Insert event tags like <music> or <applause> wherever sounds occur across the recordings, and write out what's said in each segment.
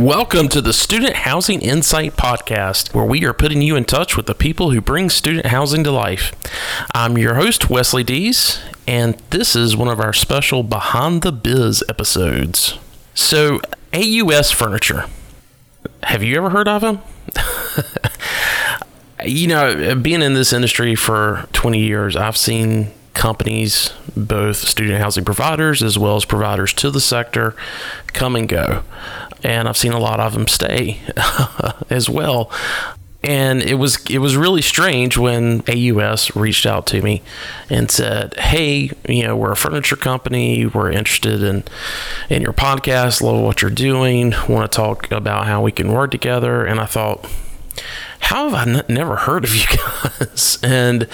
Welcome to the Student Housing Insight Podcast, where we are putting you in touch with the people who bring student housing to life. I'm your host, Wesley Dees, and this is one of our special Behind the Biz episodes. So, AUS Furniture. Have you ever heard of them? <laughs> you know, being in this industry for 20 years, I've seen companies, both student housing providers as well as providers to the sector, come and go and I've seen a lot of them stay <laughs> as well. And it was it was really strange when AUS reached out to me and said, "Hey, you know, we're a furniture company. We're interested in in your podcast. Love what you're doing. Want to talk about how we can work together." And I thought, how have I n- never heard of you guys? <laughs> and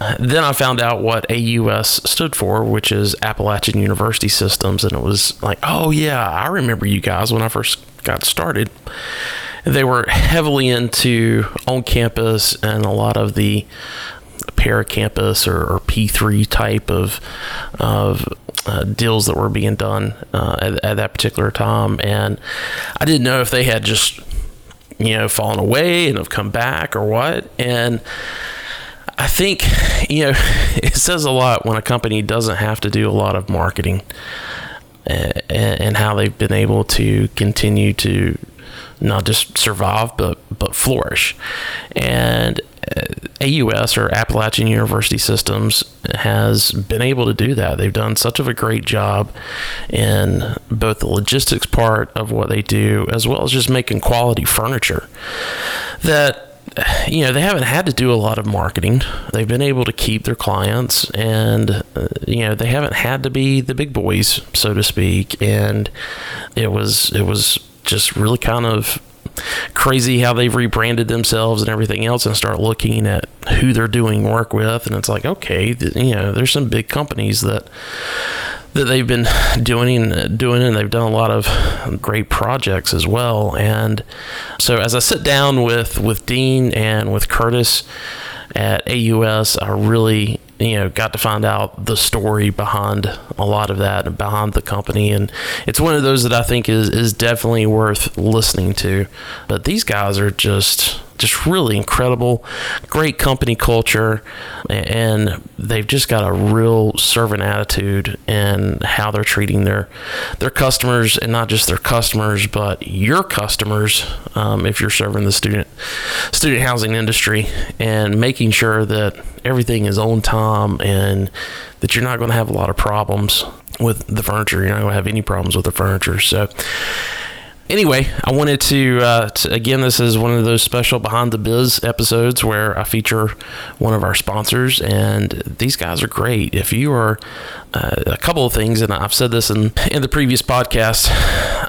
uh, then I found out what AUS stood for, which is Appalachian University Systems. And it was like, oh, yeah, I remember you guys when I first got started. They were heavily into on campus and a lot of the paracampus or, or P3 type of, of uh, deals that were being done uh, at, at that particular time. And I didn't know if they had just you know, fallen away and have come back or what. And I think, you know, <laughs> it says a lot when a company doesn't have to do a lot of marketing and, and how they've been able to continue to not just survive but but flourish. And AUS or Appalachian University Systems has been able to do that. They've done such of a great job in both the logistics part of what they do as well as just making quality furniture that you know they haven't had to do a lot of marketing they've been able to keep their clients and uh, you know they haven't had to be the big boys so to speak and it was it was just really kind of crazy how they've rebranded themselves and everything else and start looking at who they're doing work with. And it's like okay you know there's some big companies that that they've been doing and uh, doing and they've done a lot of great projects as well. And so as I sit down with with Dean and with Curtis at AUS I really you know got to find out the story behind a lot of that and behind the company. And it's one of those that I think is is definitely worth listening to. But these guys are just just really incredible great company culture and they've just got a real servant attitude and how they're treating their their customers and not just their customers but your customers um, if you're serving the student student housing industry and making sure that everything is on time and that you're not going to have a lot of problems with the furniture. You're not going to have any problems with the furniture. So, anyway, I wanted to, uh, to, again, this is one of those special behind the biz episodes where I feature one of our sponsors, and these guys are great. If you are uh, a couple of things, and I've said this in in the previous podcast,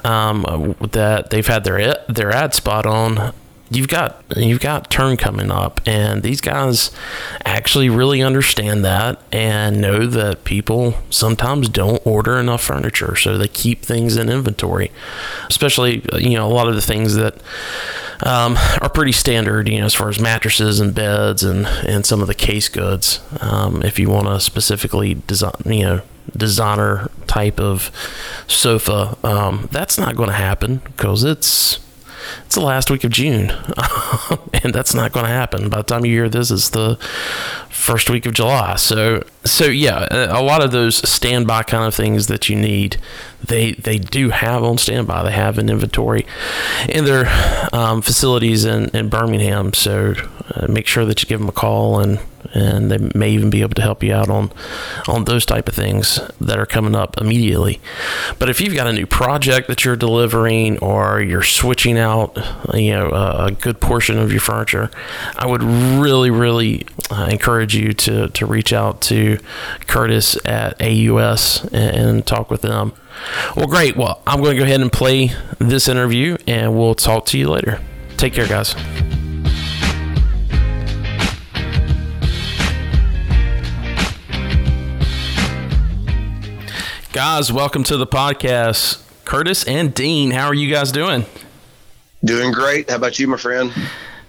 um, that they've had their their ad spot on you've got you've got turn coming up and these guys actually really understand that and know that people sometimes don't order enough furniture so they keep things in inventory. Especially you know a lot of the things that um, are pretty standard you know as far as mattresses and beds and and some of the case goods. Um, if you want to specifically design you know designer type of sofa um, that's not going to happen because it's it's the last week of June, <laughs> and that's not going to happen. By the time you hear this, it's the first week of July. So, so yeah, a lot of those standby kind of things that you need, they they do have on standby. They have an inventory in their um, facilities in, in Birmingham. So, uh, make sure that you give them a call and and they may even be able to help you out on on those type of things that are coming up immediately. But if you've got a new project that you're delivering or you're switching out, you know, a good portion of your furniture, I would really, really uh, encourage you to to reach out to Curtis at AUS and, and talk with them. Well, great. Well, I'm going to go ahead and play this interview, and we'll talk to you later. Take care, guys. Guys, welcome to the podcast. Curtis and Dean, how are you guys doing? Doing great. How about you, my friend?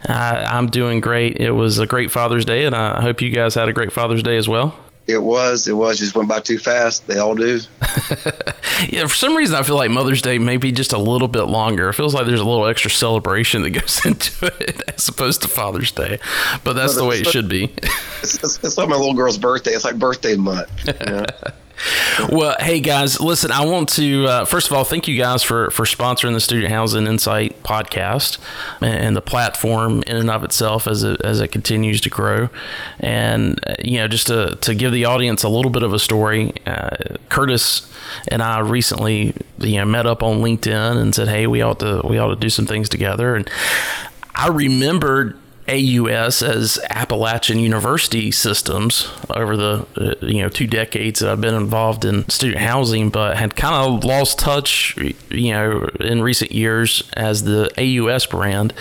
Uh, I'm doing great. It was a great Father's Day, and I hope you guys had a great Father's Day as well. it was. It was just went by too fast. They all do. <laughs> yeah, for some reason, I feel like Mother's Day may be just a little bit longer. It feels like there's a little extra celebration that <laughs> goes into it as opposed to Father's Day. But that's the way it should be. It's, it's, it's like my little girl's birthday. It's like birthday month. You know? <laughs> well, hey guys, listen. I want to uh, first of all thank you guys for for sponsoring the Student Housing Insight podcast and the platform in and of itself as it as it continues to grow. And uh, you know, just to to give the audience a little bit of a story, uh, Curtis and I recently you know met up on LinkedIn and said, hey, we ought to we ought to do some things together. And I remembered AUS as Appalachian University systems over the uh, you know two decades that I've been involved in student housing, but had kind of lost touch you know in recent years as the AUS brand,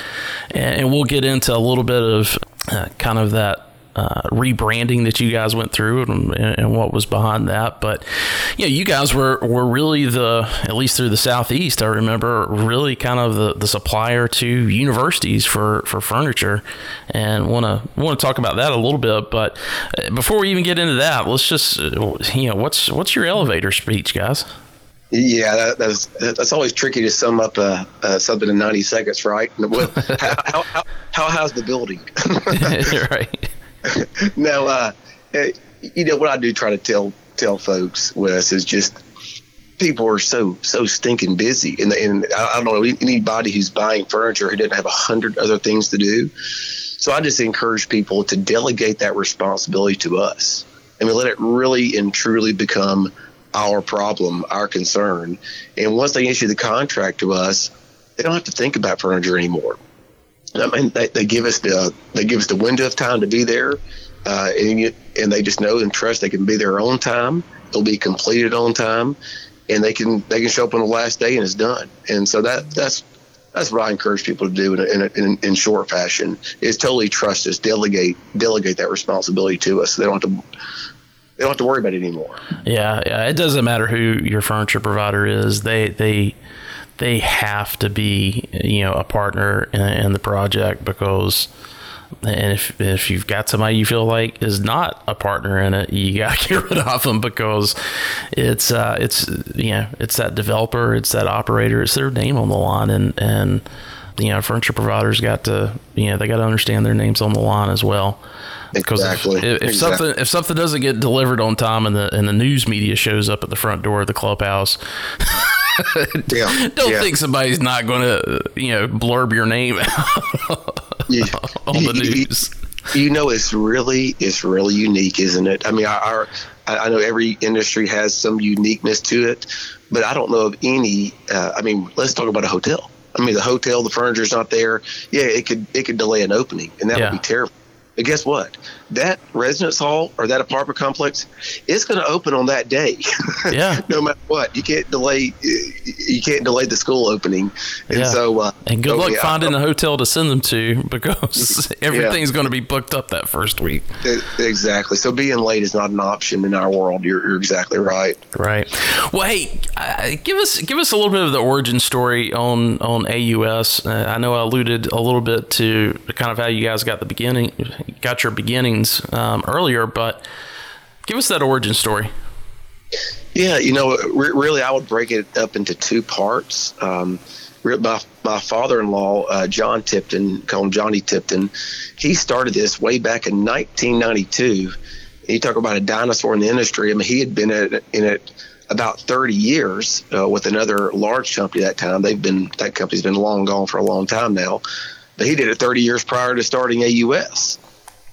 and we'll get into a little bit of uh, kind of that uh, rebranding that you guys went through and, and, what was behind that. But you know, you guys were, were really the at least through the southeast. I remember really kind of the, the supplier to universities for, for furniture, and want to want to talk about that a little bit. But uh, before we even get into that, let's just you know what's what's your elevator speech, guys. Yeah, that, that's that's always tricky to sum up uh, uh, something in ninety seconds, right? <laughs> how, how, how, how how's the building? <laughs> <laughs> right. <laughs> no, uh, eh, you know what I do try to tell tell folks, Wes, is just people are so so stinking busy, and, and I don't know anybody who's buying furniture who doesn't have a hundred other things to do. So I just encourage people to delegate that responsibility to us. I mean, let it really and truly become our problem, our concern. And once they issue the contract to us, they don't have to think about furniture anymore. I mean, they, they give us the they give us the window of time to be there, uh, and you, and they just know and trust they can be there on time. It'll be completed on time, and they can they can show up on the last day and it's done. And so that that's that's what I encourage people to do in, in, in, in short fashion is totally trust us, delegate delegate that responsibility to us. So They don't have to they don't have to worry about it anymore. Yeah, yeah. It doesn't matter who your furniture provider is. They they they have to be you know a partner in, in the project because and if if you've got somebody you feel like is not a partner in it, you got to <laughs> get rid of them because it's uh, it's you know it's that developer, it's that operator, it's their name on the line, and and you know furniture providers got to you know they got to understand their names on the line as well. Because exactly. if, if exactly. something if something doesn't get delivered on time and the and the news media shows up at the front door of the clubhouse. <laughs> <laughs> yeah. Don't yeah. think somebody's not going to, you know, blurb your name <laughs> yeah. on the news. You know, it's really it's really unique, isn't it? I mean, our I know every industry has some uniqueness to it, but I don't know of any. Uh, I mean, let's talk about a hotel. I mean, the hotel, the furniture's not there. Yeah, it could it could delay an opening, and that yeah. would be terrible. But guess what? That residence hall or that apartment complex, is going to open on that day. <laughs> Yeah. no matter what, you can't delay. You can't delay the school opening. And yeah. so, uh, and good luck yeah, finding a hotel to send them to because <laughs> everything's yeah. going to be booked up that first week. Exactly. So being late is not an option in our world. You're, you're exactly right. Right. Well, hey, uh, give us give us a little bit of the origin story on on AUS. Uh, I know I alluded a little bit to kind of how you guys got the beginning got your um, earlier, but give us that origin story. Yeah, you know, re- really, I would break it up into two parts. Um, my, my father-in-law, uh, John Tipton, called him Johnny Tipton, he started this way back in 1992. You talk about a dinosaur in the industry. I mean, he had been in it, in it about 30 years uh, with another large company that time. They've been that company's been long gone for a long time now, but he did it 30 years prior to starting AUS.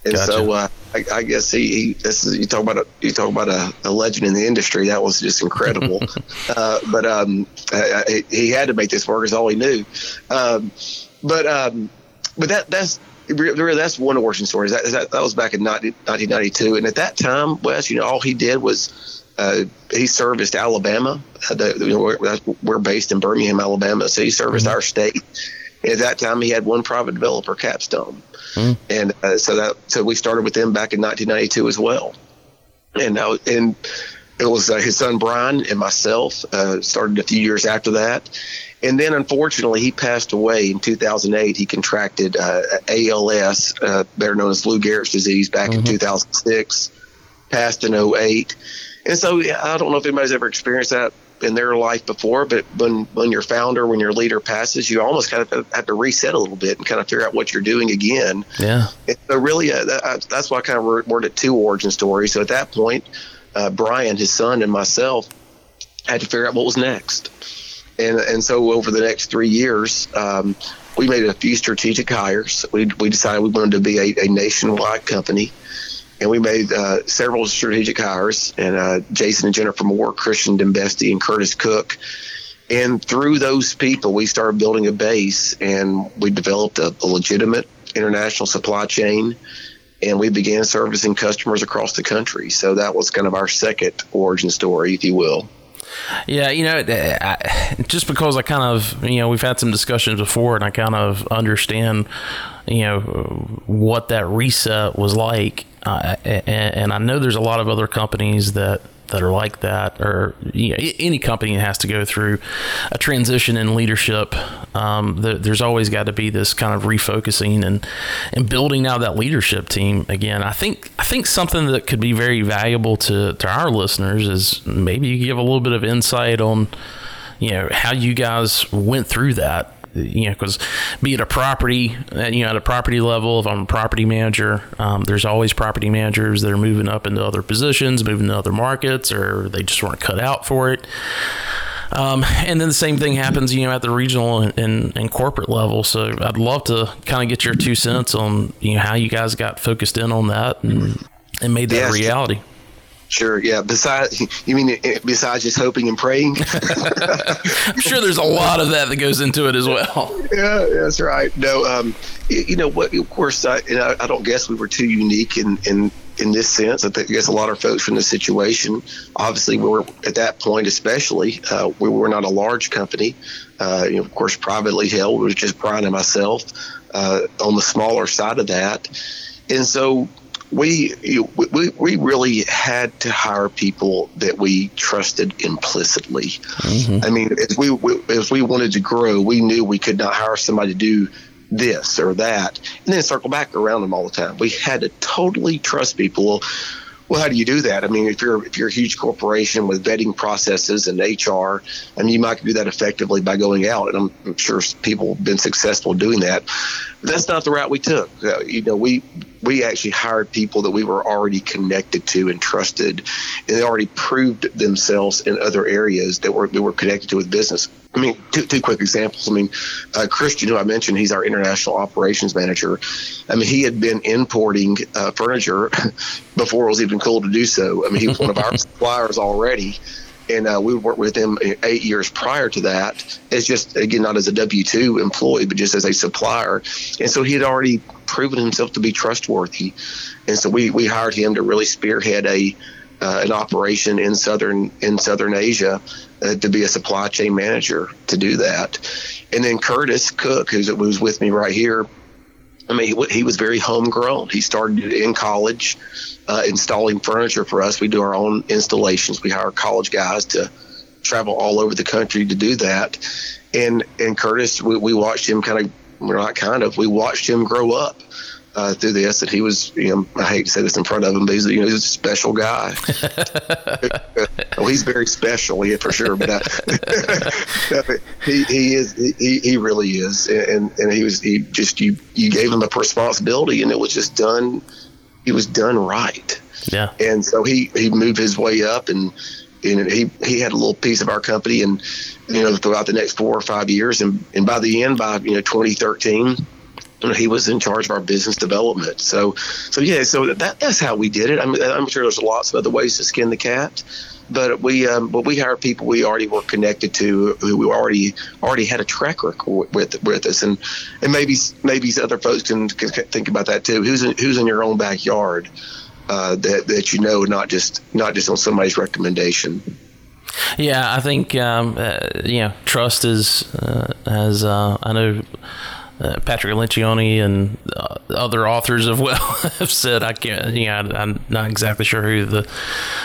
And gotcha. so uh, I, I, guess he, he, this is you talk about a you talk about a, a legend in the industry that was just incredible. <laughs> uh, but um, I, he had to make this work is all he knew. Um, but um, but that that's that's one origin story. That, that, that was back in 1992, and at that time, Wes, you know, all he did was uh, he serviced Alabama. Uh, the, you know, we're, we're, based in Birmingham, Alabama, so he serviced mm-hmm. our state. And at that time, he had one private developer, Capstone. Mm. And uh, so that so we started with them back in 1992 as well. And now and it was uh, his son Brian and myself uh, started a few years after that. And then, unfortunately, he passed away in 2008. He contracted uh, ALS, uh, better known as Lou Gehrig's disease, back mm-hmm. in 2006. passed in 08. And so I don't know if anybody's ever experienced that in their life before, but when when your founder, when your leader passes, you almost kind of have to reset a little bit and kind of figure out what you're doing again. Yeah. And so really, uh, that, that's why I kind of worded two origin stories. So at that point, uh, Brian, his son, and myself had to figure out what was next. And and so over the next three years. Um, we made a few strategic hires. We, we decided we wanted to be a, a nationwide company and we made uh, several strategic hires. And uh, Jason and Jennifer Moore, Christian Dembesti, and Curtis Cook. And through those people, we started building a base, and we developed a, a legitimate international supply chain. And we began servicing customers across the country. So that was kind of our second origin story, if you will. Yeah, you know, I, just because I kind of, you know, we've had some discussions before and I kind of understand, you know, what that reset was like. Uh, and, and, I know there's a lot of other companies that that are like that, or you know, any company that has to go through a transition in leadership. Um, the, there's always got to be this kind of refocusing and and building out that leadership team again. I think I think something that could be very valuable to to our listeners is maybe you give a little bit of insight on you know how you guys went through that you know, because be it a property, uh, you know, at a property level, if I'm a property manager, um, there's always property managers that are moving up into other positions, moving to other markets, or they just weren't cut out for it. Um, and then the same thing happens, you know, at the regional and, and, and, corporate level. So I'd love to kind of get your two cents on, you know, how you guys got focused in on that and, and made that yes. reality. Sure. Yeah. Besides, <laughs> you mean besides just hoping and praying? <laughs> I'm sure there's a lot of that that goes into it as well. Yeah, that's right. No, um, you know what? Of course, I, I, I don't guess we were too unique in in in this sense. I think a lot of folks from the situation. Obviously, we were at that point, especially uh, we were not a large company. Uh, you know, of course, privately held. It was just Brian and myself uh, on the smaller side of that, and so we, we we really had to hire people that we trusted implicitly. Mm-hmm. I mean, as we, we as we wanted to grow, we knew we could not hire somebody to do this or that, and then circle back around them all the time. We had to totally trust people. Well, how do you do that? I mean, if you're if you're a huge corporation with vetting processes and HR, I mean, you might do that effectively by going out, and I'm, I'm sure people have been successful doing that. But that's not the route we took. Uh, you know, we we actually hired people that we were already connected to and trusted, and they already proved themselves in other areas that were that were connected to with business. I mean, two, two quick examples. I mean, uh, Christian, who I mentioned, he's our international operations manager. I mean, he had been importing uh, furniture <laughs> before it was even cool to do so. I mean, he was one of our <laughs> suppliers already and uh, we worked with him eight years prior to that. It's just again not as a W two employee, but just as a supplier, and so he had already proven himself to be trustworthy, and so we we hired him to really spearhead a uh, an operation in southern in southern Asia uh, to be a supply chain manager to do that, and then Curtis Cook, who's who's with me right here. I mean, he, was very homegrown. He started in college uh, installing furniture for us. We do our own installations. We hire college guys to travel all over the country to do that. And and Curtis, we, we watched him kind of, we're not kind of, we watched him grow up. Uh, through this, that he was, you know, I hate to say this in front of him, but he's, you know, he's a special guy. <laughs> well, he's very special, yeah, for sure. But uh, <laughs> he, he is, he, he really is, and and he was, he just you you gave him a responsibility, and it was just done he was done right. Yeah. And so he he moved his way up and and he he had a little piece of our company and you know throughout the next four or five years and and by the end by you know 2013 he was in charge of our business development. So, so yeah, so that, that's how we did it. I'm, I'm sure there's lots of other ways to skin the cat, but we, um, but we hired people we already were connected to, who we already already had a track record with with us, and and maybe maybe other folks can, can think about that too. Who's in, who's in your own backyard uh, that that you know, not just not just on somebody's recommendation. Yeah, I think um, uh, you know trust is uh, as uh, I know uh, Patrick Lencioni and uh, other authors as well <laughs> have said. I can't, you know, I'm not exactly sure who the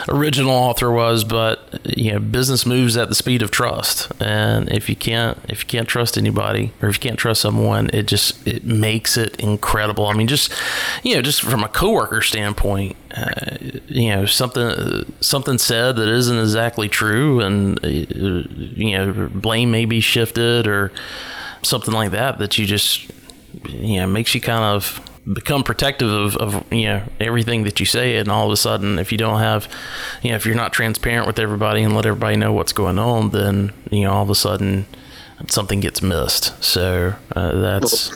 original author was, but you know, business moves at the speed of trust, and if you can't, if you can't trust anybody, or if you can't trust someone, it just it makes it incredible. I mean, just you know, just from a coworker standpoint, uh, you know, something something said that isn't exactly true, and uh, you know, blame may be shifted or something like that that you just you know makes you kind of become protective of, of you know everything that you say and all of a sudden if you don't have you know if you're not transparent with everybody and let everybody know what's going on then you know all of a sudden something gets missed so uh, that's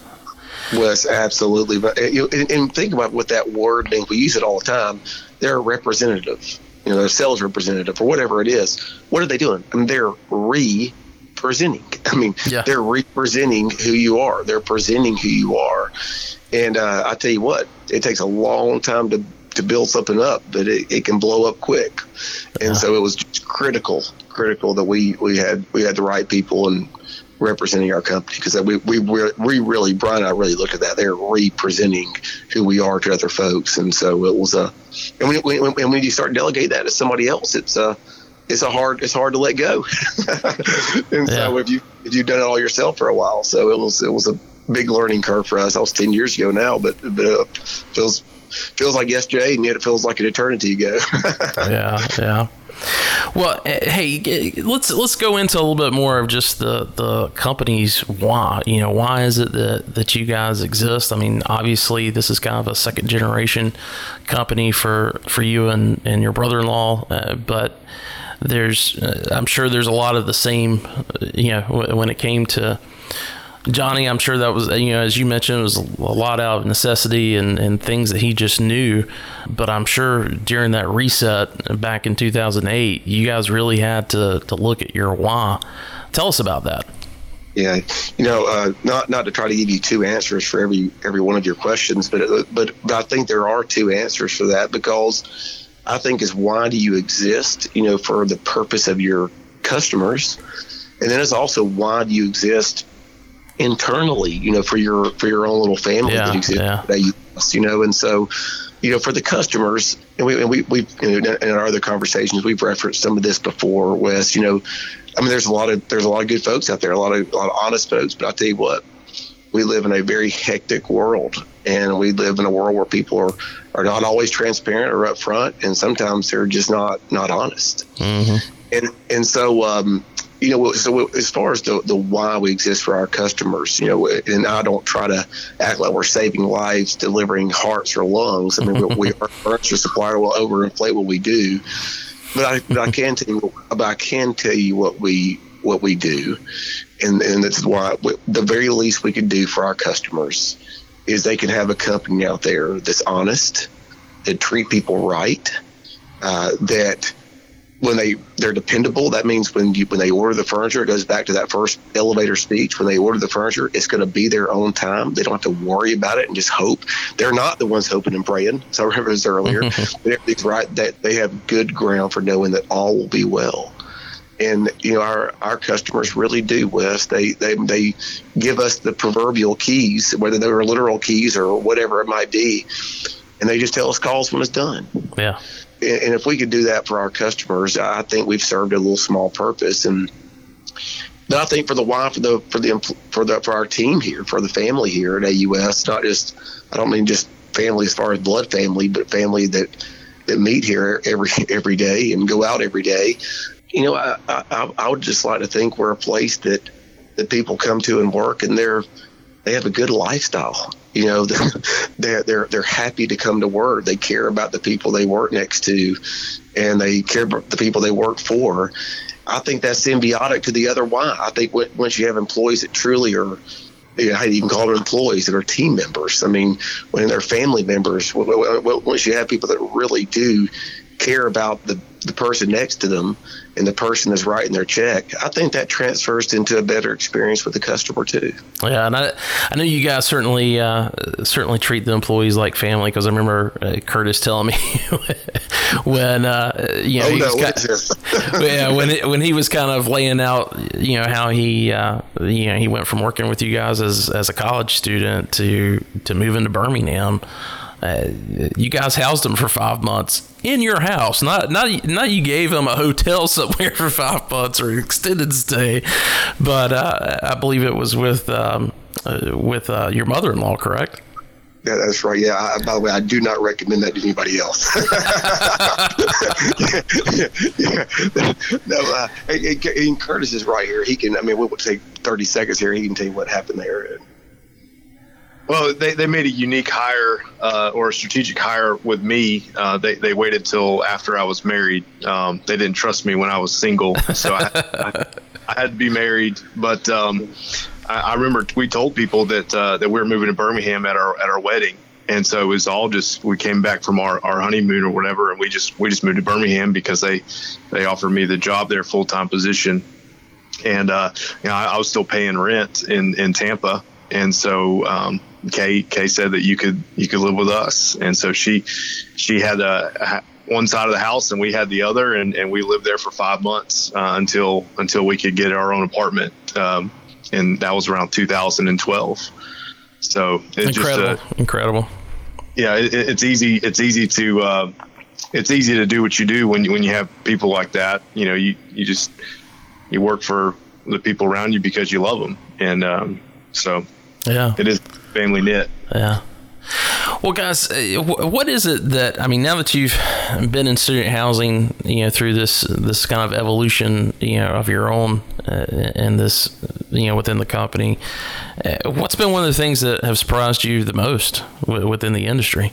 was absolutely but and, and think about what that word means we use it all the time they're representative you know, they're a sales representative or whatever it is. What are they doing? I mean, they're re presenting. I mean, yeah. they're representing who you are. They're presenting who you are. And uh, I tell you what, it takes a long time to to build something up, but it, it can blow up quick. And so it was just critical, critical that we, we had we had the right people and representing our company because we, we we really Brian and I really looked at that. They're representing who we are to other folks, and so it was a. And when, when, and when you start delegate that to somebody else, it's a it's a hard it's hard to let go. <laughs> and yeah. so if you if you've done it all yourself for a while, so it was it was a big learning curve for us. I was ten years ago now, but but it uh, feels feels like yesterday, and yet it feels like an eternity ago. <laughs> yeah, yeah. Well, eh, hey, let's let's go into a little bit more of just the the company's why. You know, why is it that that you guys exist? I mean, obviously, this is kind of a second generation company for for you and and your brother in law, uh, but there's uh, I'm sure there's a lot of the same you know when it came to Johnny I'm sure that was you know as you mentioned it was a lot out of necessity and, and things that he just knew. But I'm sure during that reset back in 2008 you guys really had to to look at your why. Tell us about that. Yeah, you know, uh, not not to try to give you two answers for every every one of your questions, but but but I think there are two answers for that because I think is why do you exist? You know, for the purpose of your customers, and then it's also why do you exist internally? You know, for your for your own little family yeah, that exists. Yeah. That you, you know, and so you know, for the customers, and we and we we you know, in our other conversations we've referenced some of this before, Wes. You know, I mean, there's a lot of there's a lot of good folks out there, a lot of a lot of honest folks, but I'll tell you what, we live in a very hectic world, and we live in a world where people are, are not always transparent or upfront, and sometimes they're just not not honest. Mm-hmm. And and so um, you know, so as far as the, the why we exist for our customers, you know, and I don't try to act like we're saving lives, delivering hearts or lungs. I mean, we, <laughs> are a furniture supplier. We'll overinflate what we do, but I, but I can tell you, but I can tell you what we what we do, and and that's why the very least we can do for our customers is they can have a company out there that's honest, that treat people right, uh, that when they they're dependable. That means when you when they order the furniture, it goes back to that first elevator speech. When they order the furniture, it's going to be their own time. They don't have to worry about it and just hope. They're not the ones hoping and praying. So I remember this earlier. <laughs> but everything's right. That they have good ground for knowing that all will be well and you know our our customers really do Wes. They they they give us the proverbial keys whether they're literal keys or whatever it might be. And they just tell us calls when it's done. Yeah. And if we could do that for our customers I think we've served a little small purpose. And but I think for the why for the for the for the for our team here for the family here at AUS not just I don't mean just family as far as blood family but family that that meet here every every day and go out every day you know, I, I, I would just like to think we're a place that that people come to and work, and they're they have a good lifestyle. You know, <laughs> they're they're they're happy to come to work. They care about the people they work next to, and they care about the people they work for. I think that's symbiotic to the other why. I think once you have employees that truly are you know, how even call them employees that are team members? I mean, when they're family members, once you have people that really do care about the, the person next to them and the person that's writing their check, I think that transfers into a better experience with the customer too. Yeah, and I, I know you guys certainly uh, certainly treat the employees like family because I remember uh, Curtis telling me <laughs> when uh, you know oh, he no, was kind, <laughs> yeah when it, when he was kind of laying out you know how he uh, you know he went from working with you guys as as a college student to to moving to Birmingham. Uh, you guys housed him for five months in your house. Not not not you gave him a hotel <laughs> somewhere for five months or an extended stay, but uh, I believe it was with um, uh, with uh, your mother in law, correct? Yeah, that's right. Yeah. I, by the way, I do not recommend that to anybody else. <laughs> yeah, yeah. <laughs> No, uh, and, and Curtis is right here. He can. I mean, we'll take thirty seconds here. He can tell you what happened there. Well, they, they made a unique hire uh, or a strategic hire with me. Uh, they, they waited till after I was married. Um, they didn't trust me when I was single, so I, I, I had to be married. But um, I, I, remember we told people that uh, that we were moving to Birmingham at our at our wedding, and so it was all just we came back from our, our honeymoon or whatever, and we just we just moved to Birmingham because they they offered me the job there full time position, and uh, you know I, I was still paying rent in in Tampa, and so. Um, Kay Kay said that you could you could live with us, and so she she had a, a one side of the house and we had the other, and, and we lived there for five months uh, until until we could get our own apartment, um, and that was around 2012. So it's incredible, just, uh, incredible. Yeah, it, it's easy. It's easy to uh, it's easy to do what you do when you, when you have people like that. You know, you you just you work for the people around you because you love them, and um, so yeah, it is family knit. Yeah. Well, guys, uh, what is it that I mean? Now that you've been in student housing, you know, through this this kind of evolution, you know, of your own uh, and this, you know, within the company, uh, what's been one of the things that have surprised you the most within the industry?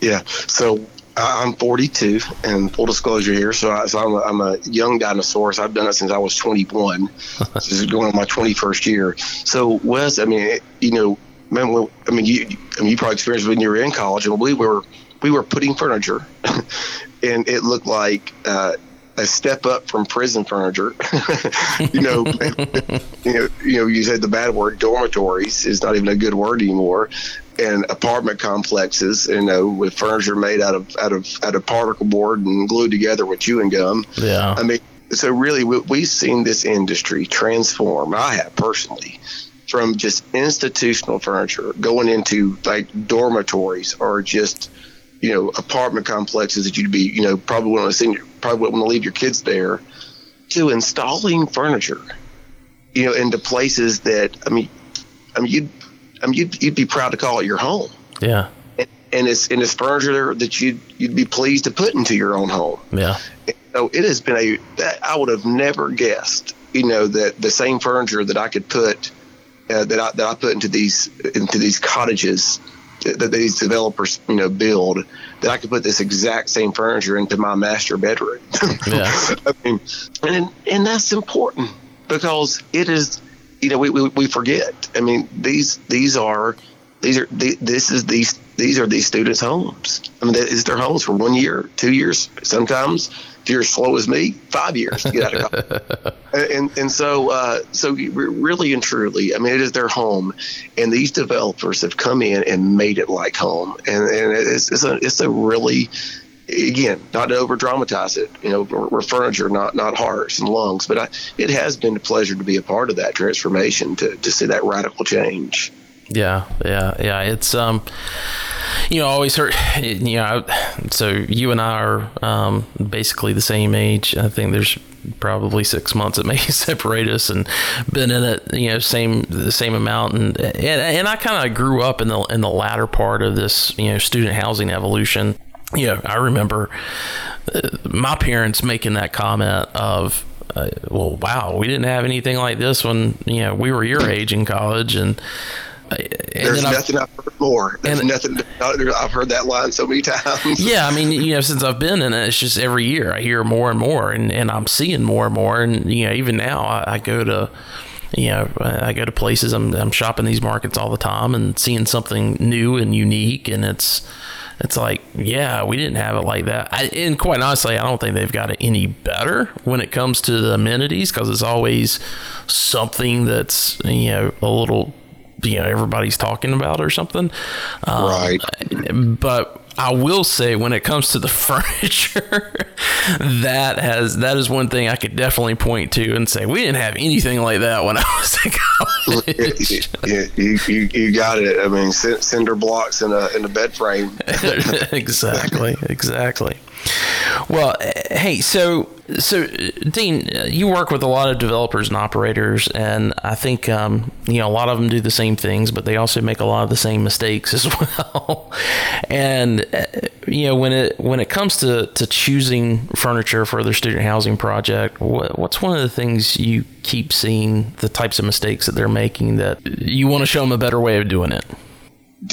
Yeah. So I'm 42, and full disclosure here, so, I, so I'm, a, I'm a young dinosaur. So I've done it since I was 21. <laughs> this is going on my 21st year. So Wes, I mean, you know, man, I mean, you, I mean, you probably experienced when you were in college, and we were we were putting furniture, <laughs> and it looked like. Uh, a step up from prison furniture. <laughs> you know, you know, you know, you said the bad word dormitories is not even a good word anymore and apartment complexes, you know, with furniture made out of out of out of particle board and glued together with chewing gum. Yeah. I mean, so really, we, have seen this industry transform. I have personally from just institutional furniture going into like dormitories or just you know apartment complexes that you'd be you know probably want to send probably want to leave your kids there to installing furniture you know into places that I mean I mean you I mean, you'd, you'd be proud to call it your home. Yeah. And, and it's and it's furniture that you'd you'd be pleased to put into your own home. Yeah. So it has been a that I would have never guessed. You know that the same furniture that I could put uh, that I that I put into these into these cottages that these developers you know build that I could put this exact same furniture into my master bedroom. <laughs> yeah. I mean, and and that's important because it is you know, we, we, we forget. I mean, these these are these are the, this is these these are these students' homes. I mean, it's their homes for one year, two years, sometimes if you're as slow as me, five years to get out of college. <laughs> and and so uh, so really and truly, I mean, it is their home, and these developers have come in and made it like home, and and it's it's a it's a really again, not to over dramatize it, you know, we're, we're, furniture, not not hearts and lungs, but I, it has been a pleasure to be a part of that transformation, to, to see that radical change. Yeah, yeah, yeah. It's um, you know, always heard, you know, so you and I are um, basically the same age. I think there's probably six months that may <laughs> separate us, and been in it, you know, same the same amount, and and, and I kind of grew up in the in the latter part of this, you know, student housing evolution yeah, I remember uh, my parents making that comment of, uh, well, wow, we didn't have anything like this when you know we were your age in college, and, uh, and there's nothing I've, I've, heard more. There's and, nothing I've heard that line so many <laughs> times. Yeah, I mean, you know, since I've been in it, it's just every year I hear more and more, and, and I'm seeing more and more, and you know, even now I, I go to you know, I go to places, I'm, I'm shopping these markets all the time and seeing something new and unique. And it's, it's like, yeah, we didn't have it like that. I, and quite honestly, I don't think they've got it any better when it comes to the amenities because it's always something that's you know a little you know everybody's talking about or something. Um, right. But I will say when it comes to the <laughs> furniture, that has that is one thing I could definitely point to and say we didn't have anything like that when I <laughs> was in college. yeah, you, you, you got it. I mean, cinder blocks in a in a bed frame. <laughs> exactly, exactly. Well, hey, so so Dean, you work with a lot of developers and operators, and I think um, you know a lot of them do the same things, but they also make a lot of the same mistakes <laughs> as well. and uh, you know when it when it comes to, to choosing furniture for their student housing project, what, what's one of the things you keep seeing the types of mistakes that they're making that you want to show them a better way of doing it?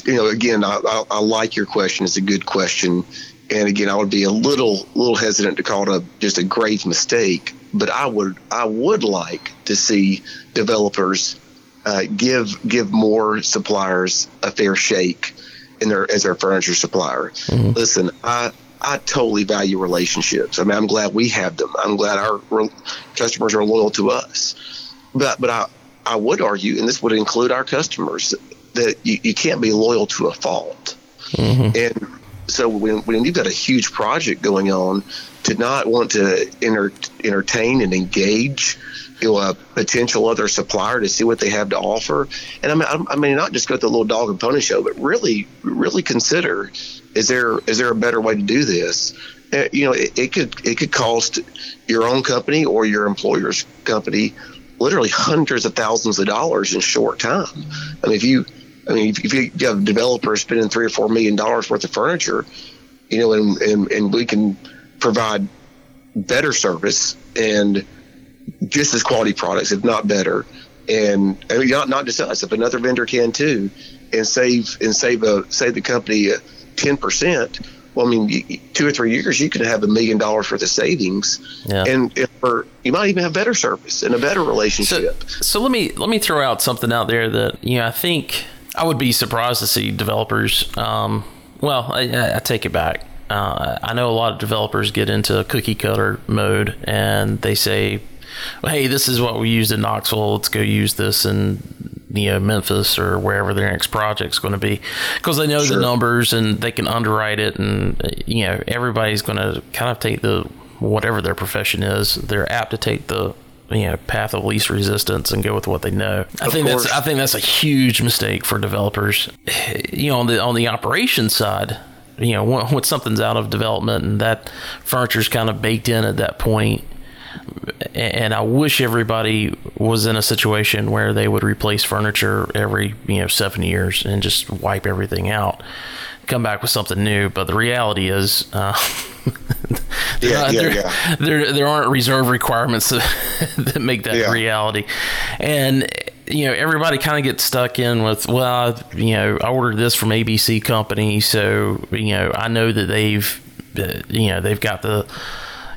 You know, again, I, I, I like your question. It's a good question and again, I would be a little little hesitant to call it a just a grave mistake, but I would I would like to see developers uh, give give more suppliers a fair shake in their as their furniture supplier. Mm-hmm. Listen, I I totally value relationships. I mean, I'm glad we have them. I'm glad our re- customers are loyal to us. But but I I would argue, and this would include our customers, that you, you can't be loyal to a fault. Mm-hmm. And so when, when you've got a huge project going on, to not want to enter, entertain and engage you know, a potential other supplier to see what they have to offer. And I mean, I mean, not just go to the little dog and pony show, but really, really consider is there is there a better way to do this? Uh, you know, it, it could it could cost your own company or your employer's company literally hundreds of thousands of dollars in short time. I mean, if you I mean, if, if you have developers spending three or four million dollars worth of furniture, you know, and, and, and we can provide better service and just as quality products, if not better. And I mean, not not just us, if another vendor can too, and save and save a save the company ten percent. Well, I mean, two or three years, you can have a million dollars worth of savings, yeah. and for, you might even have better service and a better relationship. So, so let me let me throw out something out there that you know I think I would be surprised to see developers. Um, well, I, I, take it back. Uh, I know a lot of developers get into cookie cutter mode and they say, "Hey, this is what we used in Knoxville. Let's go use this in you know Memphis or wherever their next project's going to be," because they know sure. the numbers and they can underwrite it, and you know everybody's going to kind of take the whatever their profession is. They're apt to take the you know path of least resistance and go with what they know. I think course. that's I think that's a huge mistake for developers. You know, on the on the operations side, you know, when, when something's out of development and that furniture's kind of baked in at that point, and I wish everybody was in a situation where they would replace furniture every you know seven years and just wipe everything out, come back with something new. But the reality is. Uh, <laughs> yeah, yeah, there, yeah. There, there aren't reserve requirements <laughs> that, that make that reality, and you know everybody kind of gets stuck in with well, you know, I ordered this from ABC company, so you know I know that they've, uh, you know, they've got the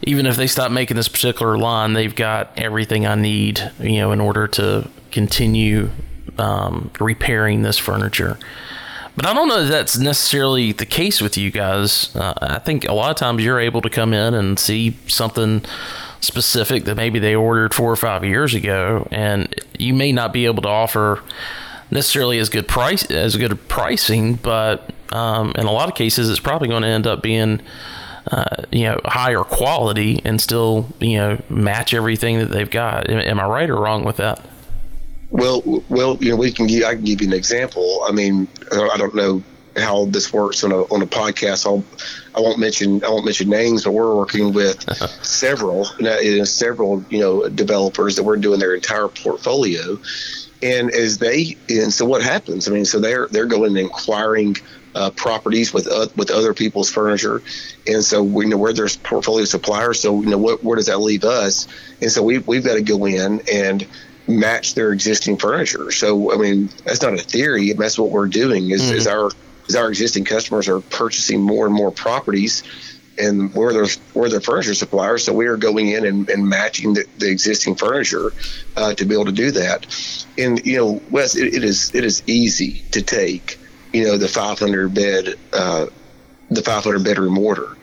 even if they stop making this particular line, they've got everything I need, you know, in order to continue um, repairing this furniture. But I don't know that that's necessarily the case with you guys. Uh, I think a lot of times you're able to come in and see something specific that maybe they ordered four or five years ago, and you may not be able to offer necessarily as good price as good pricing, but um, in a lot of cases, it's probably going to end up being uh, you know higher quality and still you know match everything that they've got. Am, am I right or wrong with that? Well, well, you know, we can give, I can give you an example. I mean, I don't know how this works on a on a podcast. I'll I won't mention I won't mention names, but we're working with <laughs> several several you know developers that we're doing their entire portfolio. And as they and so what happens? I mean, so they're they're going and inquiring uh, properties with uh, with other people's furniture, and so we know where there's portfolio suppliers. So you know what where does that leave us? And so we we've got to go in and match their existing furniture. So I mean, that's not a theory. That's what we're doing. Is, mm-hmm. is our is our existing customers are purchasing more and more properties, and we're their we're their furniture suppliers. So we are going in and, and matching the, the existing furniture uh, to be able to do that. And you know, Wes, it, it is it is easy to take you know the 500 bed uh, the 500 bedroom order.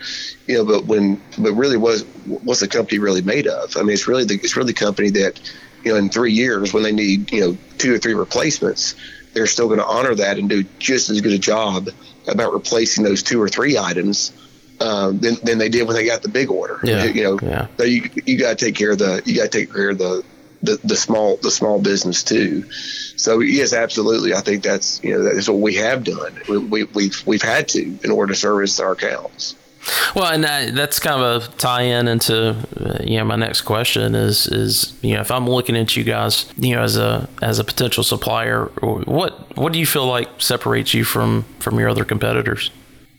You know, but when but really was what's the company really made of? I mean, it's really the it's really the company that you know in three years when they need you know two or three replacements, they're still going to honor that and do just as good a job about replacing those two or three items um, than, than they did when they got the big order. Yeah. You know, Yeah. so you you got to take care of the you got to take care of the, the the small the small business too. So yes, absolutely. I think that's you know that's what we have done. We, we, we've we've had to in order to service our accounts. Well, and that, that's kind of a tie-in into uh, you know my next question is is you know if I'm looking at you guys you know as a as a potential supplier, what what do you feel like separates you from from your other competitors?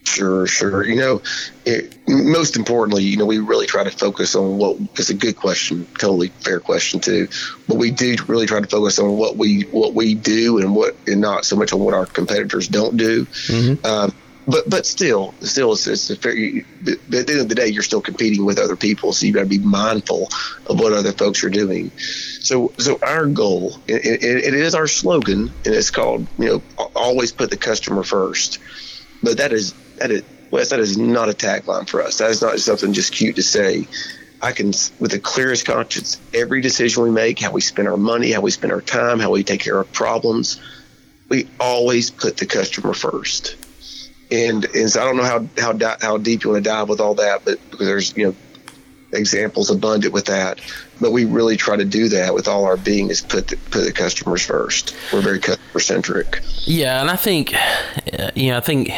Sure, sure. You know, it, most importantly, you know, we really try to focus on what is a good question, totally fair question too. But we do really try to focus on what we what we do and what and not so much on what our competitors don't do. Um, but but still, still, it's, it's a at the end of the day, you're still competing with other people, so you got to be mindful of what other folks are doing. So so our goal, and it, it is our slogan, and it's called you know always put the customer first but that is that is Wes, that is not a tagline for us. That is not something just cute to say. I can, with the clearest conscience, every decision we make, how we spend our money, how we spend our time, how we take care of problems, we always put the customer first. And and so I don't know how how how deep you want to dive with all that, but because there's you know examples abundant with that. But we really try to do that with all our being is put the, put the customers first. We're very customer centric. Yeah, and I think, uh, you know, I think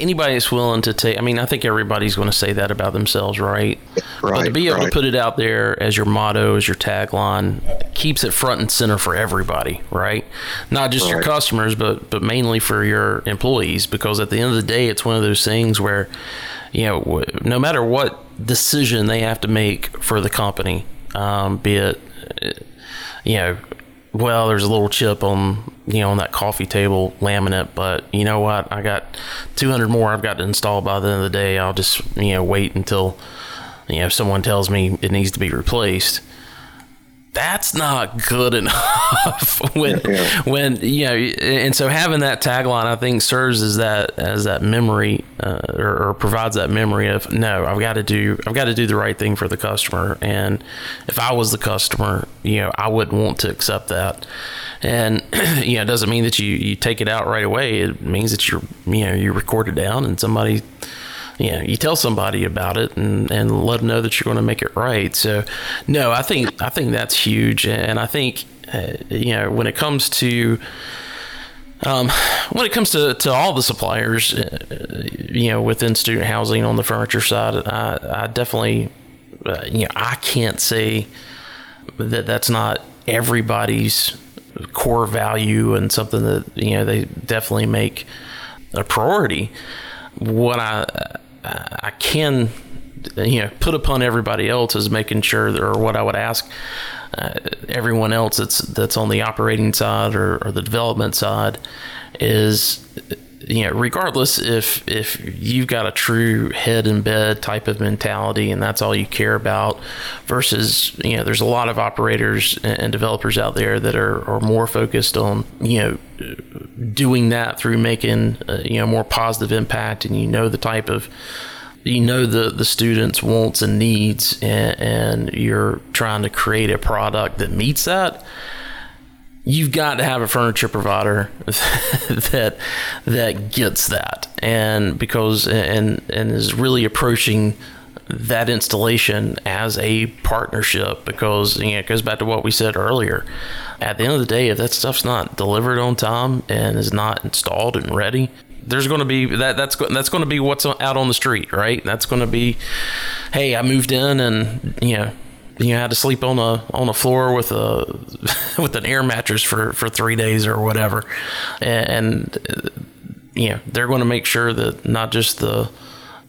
anybody that's willing to take, I mean, I think everybody's going to say that about themselves, right? Right. but to be able to put it out there as your motto, as your tagline, keeps it front and center for everybody, right? Not just your customers, but but mainly for your employees, because at the end of the day, it's one of those things where, you know, no matter what decision they have to make for the company, um, be it, uh, you know, well, there's a little chip on you know on that coffee table laminate, but you know what? I got 200 more I've got to install by the end of the day. I'll just you know wait until you know someone tells me it needs to be replaced. That's not good <laughs> enough when Yeah. when you know and so having that tagline I think serves as that as that memory uh, or, or provides that memory of no I've got to do I've got to do the right thing for the customer. And if I was the customer you know I wouldn't want to accept that. And <clears throat> you know it doesn't mean that you you take it out right away. It means that you're you know you record it down and somebody you know, you tell somebody about it and, and let them know that you're going to make it right. So, no, I think I think that's huge, and I think uh, you know when it comes to um, when it comes to, to all the suppliers, uh, you know, within student housing on the furniture side, I, I definitely, uh, you know, I can't say that that's not everybody's core value and something that you know they definitely make a priority. What I I can you know put upon everybody else is making sure that, or what I would ask uh, everyone else that's that's on the operating side or, or the development side is you know regardless if if you've got a true head in bed type of mentality and that's all you care about versus you know there's a lot of operators and developers out there that are, are more focused on you know doing that through making uh, you know more positive impact and you know the type of you know the the students wants and needs and, and you're trying to create a product that meets that you've got to have a furniture provider <laughs> that that gets that and because and and is really approaching that installation as a partnership because you know, it goes back to what we said earlier. At the end of the day, if that stuff's not delivered on time and is not installed and ready, there's going to be that that's that's going to be what's out on the street, right? That's going to be, hey, I moved in and you know you know, had to sleep on a on a floor with a <laughs> with an air mattress for for three days or whatever, and, uh, you know they're going to make sure that not just the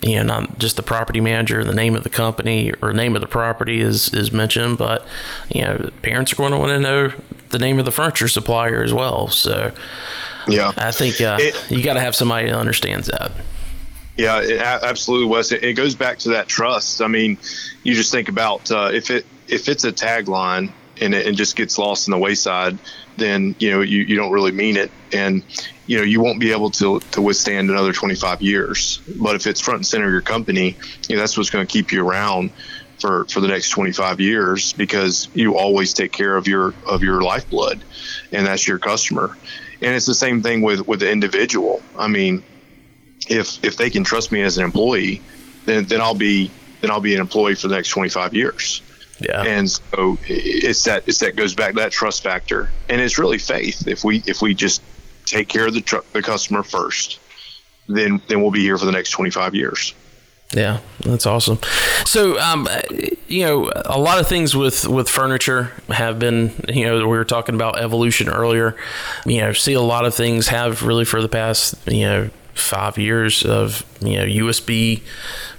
you know not just the property manager, the name of the company or name of the property is is mentioned, but you know parents are going to want to know the name of the furniture supplier as well. So Yeah. I think uh, It- you got to have somebody that understands that. Yeah, it, absolutely, Wes. It, it goes back to that trust. I mean, you just think about uh, if it if it's a tagline and it, and just gets lost in the wayside, then you know you, you don't really mean it, and you know you won't be able to to withstand another 25 years. But if it's front and center of your company, you know that's what's going to keep you around for for the next 25 years because you always take care of your of your lifeblood, and that's your customer. And it's the same thing with with the individual. I mean, if if they can trust me as an employee, then then I'll be then I'll be an employee for the next 25 years. Yeah. And so it's that it's that goes back to that trust factor, and it's really faith. If we if we just take care of the tr- the customer first, then then we'll be here for the next 25 years. Yeah, that's awesome. So, um, you know, a lot of things with with furniture have been, you know, we were talking about evolution earlier. You know, see a lot of things have really for the past, you know, five years of you know USB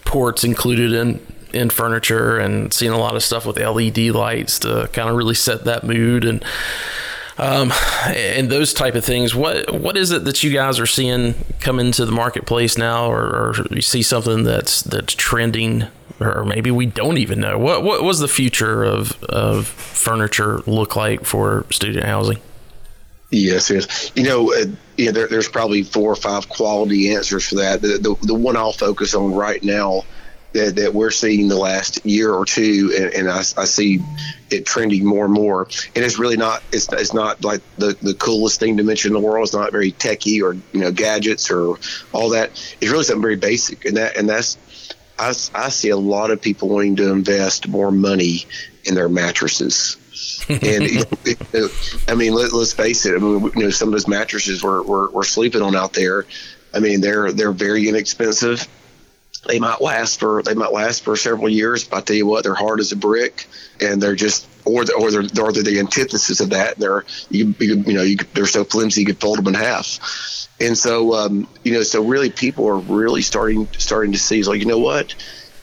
ports included in in furniture and seeing a lot of stuff with LED lights to kind of really set that mood and um, and those type of things. What what is it that you guys are seeing come into the marketplace now, or, or you see something that's that's trending, or maybe we don't even know what what was the future of of furniture look like for student housing? Yes, yes. You know, uh, there, there's probably four or five quality answers for that. The, the, the one I'll focus on right now that, that we're seeing the last year or two, and, and I, I, see it trending more and more. And it's really not it's, it's not like the, the coolest thing to mention in the world. It's not very techy or you know gadgets or all that. It's really something very basic, and that and that's I, I see a lot of people wanting to invest more money in their mattresses. And I mean, let, us face it. I mean, you know, some of those mattresses we're, we're, we're sleeping on out there. I mean, they're they're very inexpensive they might last for they might last for several years. But I tell you what, they're hard as a brick, and they're just or the, or they're, or they're the antithesis of that. They're you you, you know you, they're so flimsy you could fold them in half, and so um, you know so really people are really starting starting to see like you know what,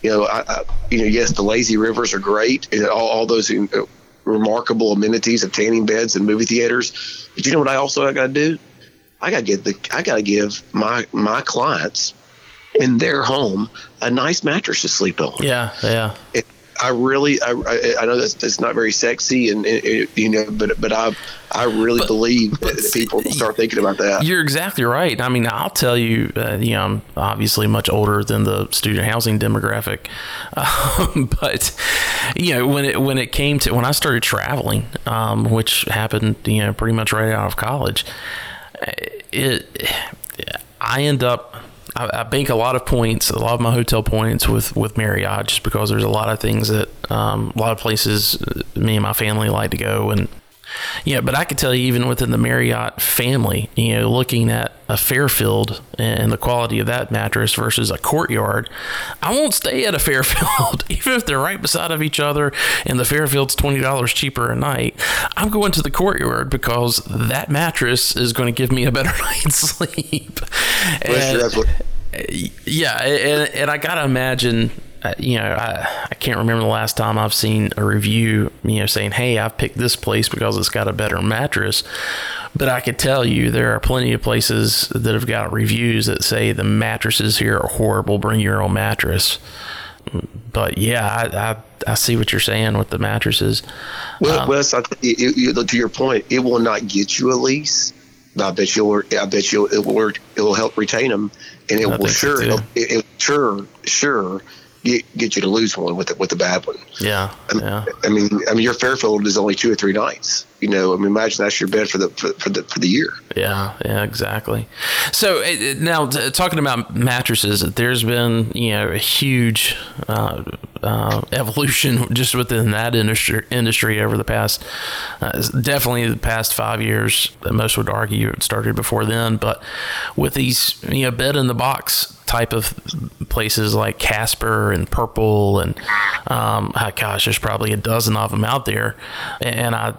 you know I, I you know yes the lazy rivers are great and all, all those. You know, remarkable amenities of tanning beds and movie theaters. But you know what I also I got to do? I got to get the I got to give my my clients in their home a nice mattress to sleep on. Yeah, yeah. It, I really, I, I know that's, that's not very sexy, and it, you know, but but I I really but, believe but that people start thinking about that. You're exactly right. I mean, I'll tell you, uh, you know, I'm obviously much older than the student housing demographic, um, <laughs> but you know, when it when it came to when I started traveling, um, which happened, you know, pretty much right out of college, it I end up I, I, bank a lot of points, a lot of my hotel points with with Marriott, just because there's a lot of things that um, a lot of places me and my family like to go, and yeah, but I could tell you, even within the Marriott family, you know, looking at a Fairfield and the quality of that mattress versus a Courtyard, I won't stay at a Fairfield, <laughs> even if they're right beside of each other and the Fairfield's twenty dollars cheaper a night. I'm going to the Courtyard because that mattress is going to give me a better <laughs> night's sleep. And, yeah, and, and I gotta imagine uh, you know, I, I can't remember the last time I've seen a review, you know, saying, hey, I've picked this place because it's got a better mattress. But I could tell you there are plenty of places that have got reviews that say the mattresses here are horrible, bring your own mattress. But yeah, I, I, I see what you're saying with the mattresses. Well, um, Wes, I, it, it, to your point, it will not get you a lease. I bet you'll. I bet you'll. It will. It will help retain them, and it I will sure. So it, it, sure, sure get, get you to lose one with the, with the bad one. Yeah, I mean, yeah. I mean, I mean, your Fairfield is only two or three nights. You know, I mean, imagine that's your bed for the for, for the for the year. Yeah, yeah, exactly. So now t- talking about mattresses, there's been you know a huge uh, uh, evolution <laughs> just within that industry industry over the past uh, definitely the past five years. Most would argue it started before then, but with these you know bed in the box type of places like Casper and Purple and um, oh gosh, there's probably a dozen of them out there, and I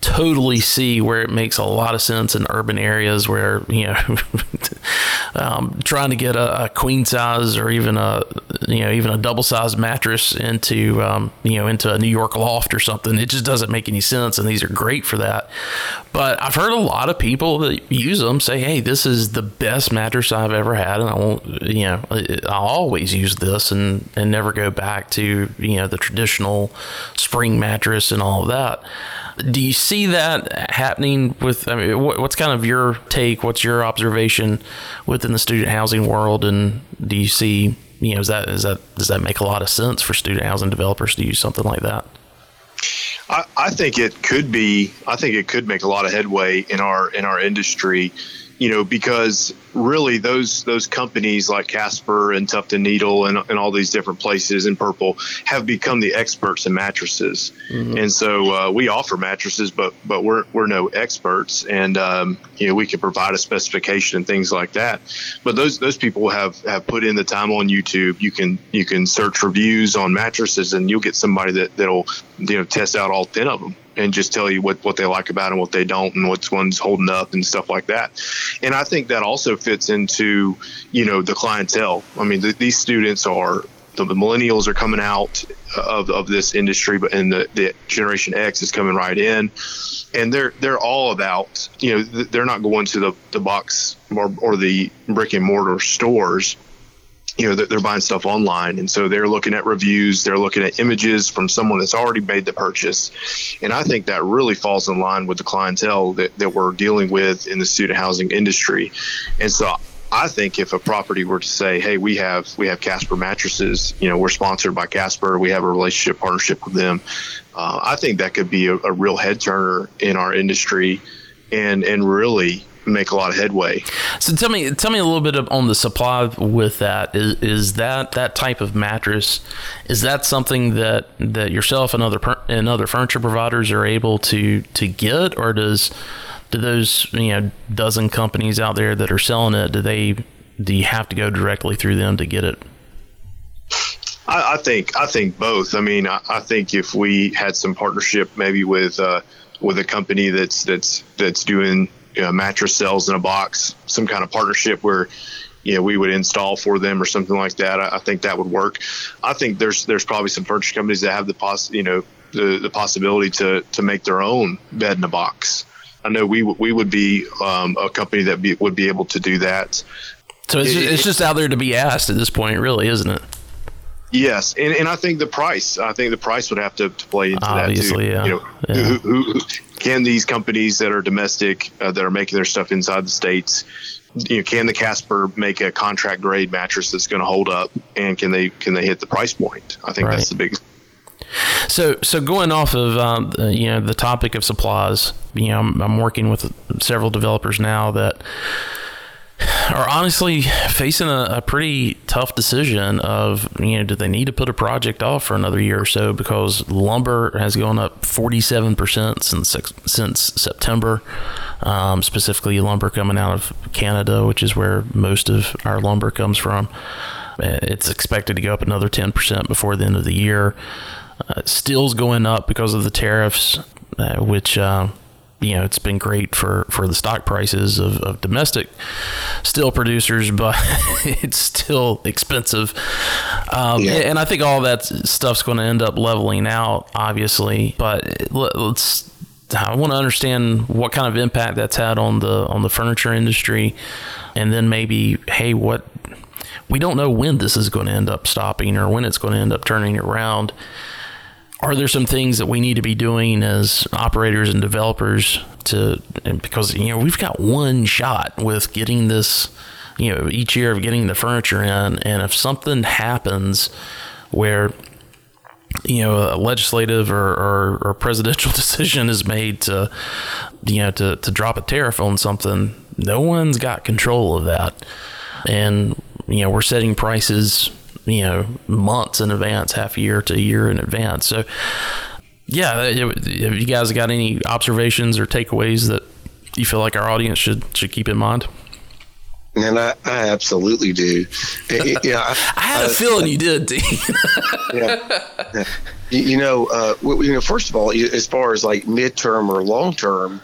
totally see where it makes a lot of sense in urban areas where you know <laughs> um, trying to get a, a, queen size or even a you know even a double size mattress into um, you know into a New York loft or something it just doesn't make any sense and these are great for that. But I've heard a lot of people that use them say hey this is the best mattress I've ever had and I won't you know I'll always use this and and never go back to you know the traditional spring mattress and all of that do you see that happening with? I mean, what's kind of your take? What's your observation within the student housing world? And do you see, you know, is that is that does that make a lot of sense for student housing developers to use something like that? I, I think it could be. I think it could make a lot of headway in our in our industry you know, because really those those companies like Casper and Tuft & Needle and, and all these different places in Purple have become the experts in mattresses, mm-hmm. and so uh, we offer mattresses, but but we're we're no experts, and um, you know we can provide a specification and things like that. But those those people have have put in the time on YouTube. You can you can search reviews on mattresses, and you'll get somebody that that'll you know test out all ten of them and just tell you what, what they like about and what they don't and which one's holding up and stuff like that. And I think that also fits into, you know, the clientele. I mean, the, these students are the, the, millennials are coming out of, of this industry, but and the, the Generation X is coming right in, and they're they're all about you know they're not going to the, the box or, or the brick and mortar stores you know they're buying stuff online and so they're looking at reviews they're looking at images from someone that's already made the purchase and i think that really falls in line with the clientele that, that we're dealing with in the student housing industry and so I think if a property were to say, "Hey, we have we have Casper mattresses. You know, we're sponsored by Casper. We have a relationship partnership with them." Uh, I think that could be a, a real head turner in our industry, and and really make a lot of headway. So tell me, tell me a little bit on the supply with that. Is, is that that type of mattress? Is that something that that yourself and other and other furniture providers are able to to get, or does do those you know dozen companies out there that are selling it? Do they do you have to go directly through them to get it? I, I think I think both. I mean, I, I, think if we had some partnership, maybe with uh, with a company that's that's that's doing you know, mattress cells in a box, some kind of partnership where you know we would install for them or something like that. I, I, think that would work. I think there's there's probably some furniture companies that have the poss you know the the possibility to to make their own bed in a box. I know we we would be um, a company that be, would be able to do that. So it's, it, just, it's just out there to be asked at this point, really, isn't it? Yes, and, and I think the price. I think the price would have to, to play into Obviously, that too. Yeah. You know, yeah. Who, who, can these companies that are domestic uh, that are making their stuff inside the states, you know, can the Casper make a contract grade mattress that's going to hold up, and can they can they hit the price point? I think right. that's the big. So, so going off of um, you know the topic of supplies, you know, I'm, I'm working with several developers now that are honestly facing a, a, pretty tough decision of you know do they need to put a project off for another year or so? Because lumber has gone up 47% since since September. Um, specifically lumber coming out of Canada which is where most of our lumber comes from. It's expected to go up another 10% before the end of the year. Uh, steel's going up because of the tariffs uh, which uh, you know it's been great for for the stock prices of, of domestic steel producers but <laughs> it's still expensive um, yeah. and i think all that stuff's going to end up leveling out obviously but let's I want to understand what kind of impact that's had on the on the furniture industry, and then maybe, hey, what we don't know when this is going to end up stopping or when it's going to end up turning around are there some things that we need to be doing as operators and developers to because you know we've got one shot with getting this you know each year of getting the furniture in and if something happens where you know a legislative or, or, or presidential <laughs> decision is made to you know to, to drop a tariff on something no one's got control of that. And you know we're setting prices you know months in advance, half a year to a year in advance. So yeah, have you guys got any observations or takeaways that you feel like our audience should should keep in mind? And I, I absolutely do. yeah, I, <laughs> I, had a feeling you did, Dean. yeah. <laughs> yeah. You, you, know, uh, you know. First of all, as far as like midterm or long term,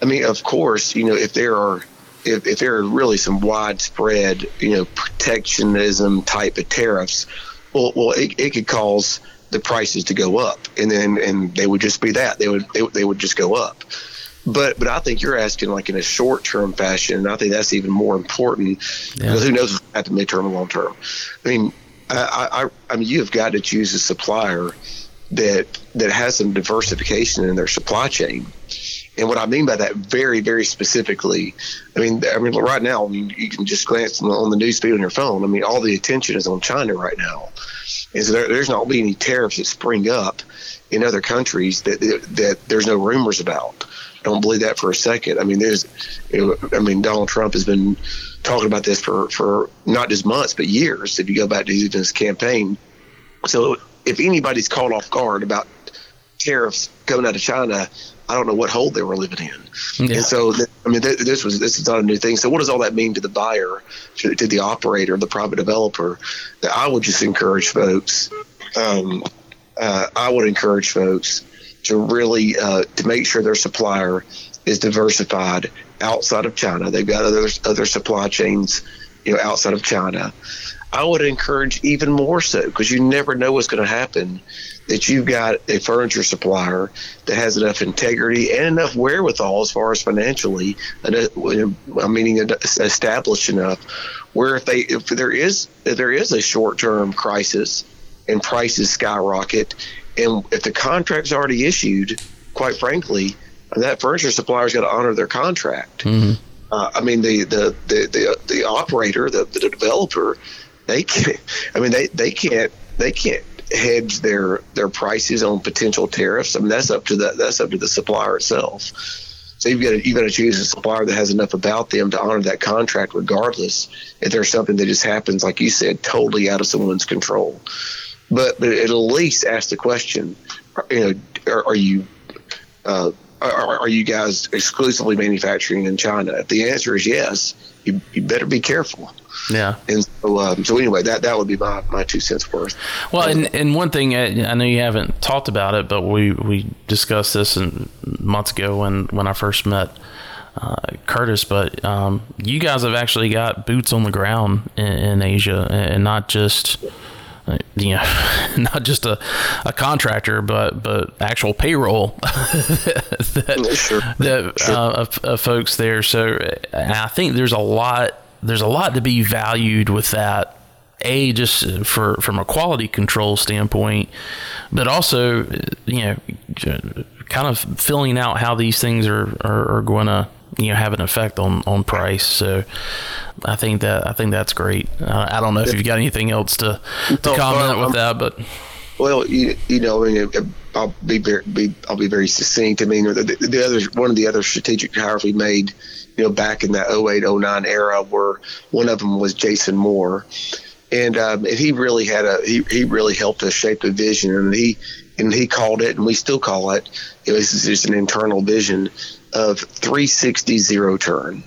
I mean, of course, you know, if there are if, if there are really some widespread, you know, protectionism type of tariffs, well, well, it, it could cause the prices to go up, and then and they would just be that they would they, they would just go up. But but I think you're asking like in a short term fashion, and I think that's even more important yeah. because who knows at the midterm and long term. I mean, I, I I mean you've got to choose a supplier that that has some diversification in their supply chain. And what I mean by that, very, very specifically, I mean, I mean, right now, you can just glance on the news feed on your phone. I mean, all the attention is on China right now, and so there, there's not be any tariffs that spring up in other countries that that there's no rumors about. I don't believe that for a second. I mean, there's, I mean, Donald Trump has been talking about this for for not just months but years. If you go back to even his campaign, so if anybody's caught off guard about tariffs coming out of China, I don't know what hole they were living in. Yeah. And so, I mean, this was this is not a new thing. So, what does all that mean to the buyer, to, to the operator, the private developer? That I would just encourage folks. Um, uh, I would encourage folks to really uh, to make sure their supplier is diversified outside of China. They've got other other supply chains, you know, outside of China. I would encourage even more so because you never know what's going to happen. That you've got a furniture supplier that has enough integrity and enough wherewithal as far as financially, I meaning established enough, where if they if there is if there is a short term crisis and prices skyrocket, and if the contract's already issued, quite frankly, that furniture supplier's got to honor their contract. Mm-hmm. Uh, I mean, the the the the, the operator, the, the developer they can't. I mean, they they can't they can't hedge their their prices on potential tariffs. I mean, that's up to the that's up to the supplier itself. So you've got to, you've got to choose a supplier that has enough about them to honor that contract, regardless if there's something that just happens, like you said, totally out of someone's control. But but at least ask the question: You know, are, are you uh, are, are you guys exclusively manufacturing in China? If the answer is yes, you, you better be careful. Yeah. And so, um, so anyway, that that would be my, my two cents worth. Well, and, and one thing uh, I know you haven't talked about it, but we, we discussed this in, months ago when, when I first met uh, Curtis. But um, you guys have actually got boots on the ground in, in Asia, and not just uh, you know, <laughs> not just a, a contractor, but but actual payroll <laughs> that, sure. that sure. Uh, of, of, folks there. So I think there's a lot there's a lot to be valued with that. A just for from a quality control standpoint, but also you know kind of filling out how these things are are, are going to you know have an effect on on price. So I think that I think that's great. Uh, I don't know if you've got anything else to to no, comment with that, but well, you, you know, I mean, I'll be very be, I'll be very succinct. I mean, the, the other one of the other strategic hires we made you know, back in that 08, 09 era where one of them was Jason Moore. And, um, and he really had a, he, he really helped us shape the vision and he, and he called it, and we still call it, it was just an internal vision of 360 zero turn.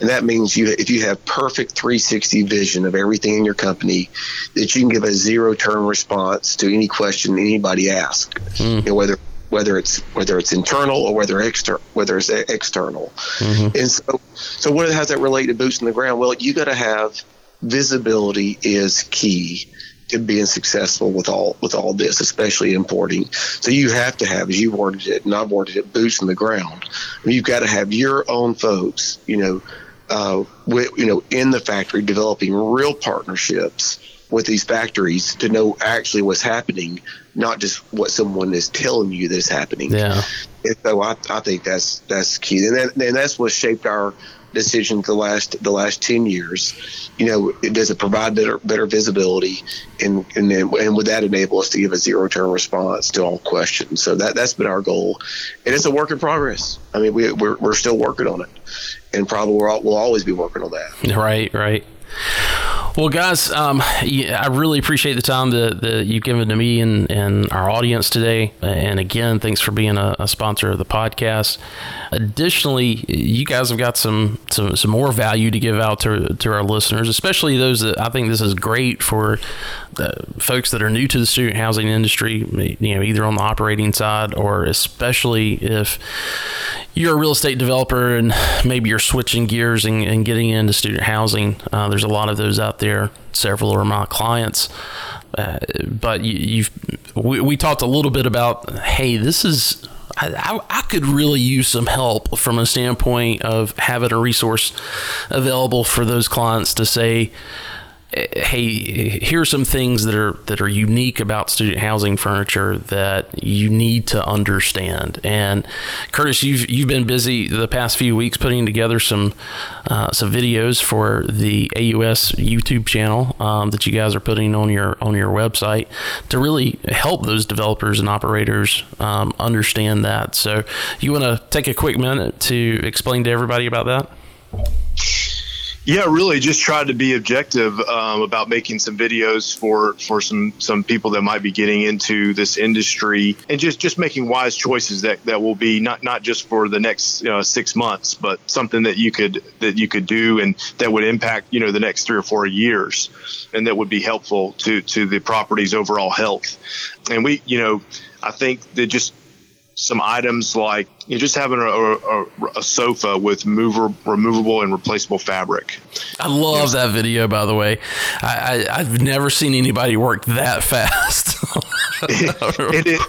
And that means you, if you have perfect 360 vision of everything in your company, that you can give a zero turn response to any question anybody asks, mm. you know, whether whether it's whether it's internal or whether external, whether it's external. Mm-hmm. And so, so what has that relate to boots on the ground? Well, you got to have visibility is key to being successful with all with all this, especially importing. So you have to have, as you worded it, and I've worded it, boots on the ground. I mean, you've got to have your own folks, you know, uh, with, you know, in the factory developing real partnerships with these factories to know actually what's happening, not just what someone is telling you that is happening. Yeah. And so I, I think that's that's key, and, that, and that's what shaped our decision the last the last ten years. You know, it, does it provide better better visibility, and and then, and would that enable us to give a zero turn response to all questions? So that that's been our goal, and it's a work in progress. I mean, we we're, we're still working on it, and probably we'll, we'll always be working on that. <laughs> Right, right. Well, guys, um, I really appreciate the time that, that you've given to me and, and our audience today. And again, thanks for being a, a, sponsor of the podcast. Additionally, you guys have got some, some, some more value to give out to, to our listeners, especially those that I think this is great for folks that are new to the student housing industry, you know, either on the operating side or especially if you're a real estate developer and maybe you're switching gears and, and getting into student housing. Uh, there's a lot of those out there. Several are my clients. Uh, but you, have we, we, talked a little bit about hey this is I, I, I, could really use some help from a standpoint of having a resource available for those clients to say hey, here's some things that are that are unique about student housing furniture that you need to understand. And Curtis, you've you've been busy the past few weeks putting together some uh, some videos for the AUS YouTube channel um, that you guys are putting on your on your website to really help those developers and operators um, understand that. So, you want to take a quick minute to explain to everybody about that? Yeah, really, just tried to be objective um, about making some videos for for some some people that might be getting into this industry, and just just making wise choices that that will be not not just for the next you know, six months, but something that you could that you could do and that would impact you know the next three or four years, and that would be helpful to to the property's overall health. And we, you know, I think that just some items like you know, just having a, a, a, sofa with mover, removable and replaceable fabric. I love that video, by the way. I, I, have never seen anybody work that <laughs> fast. it, it,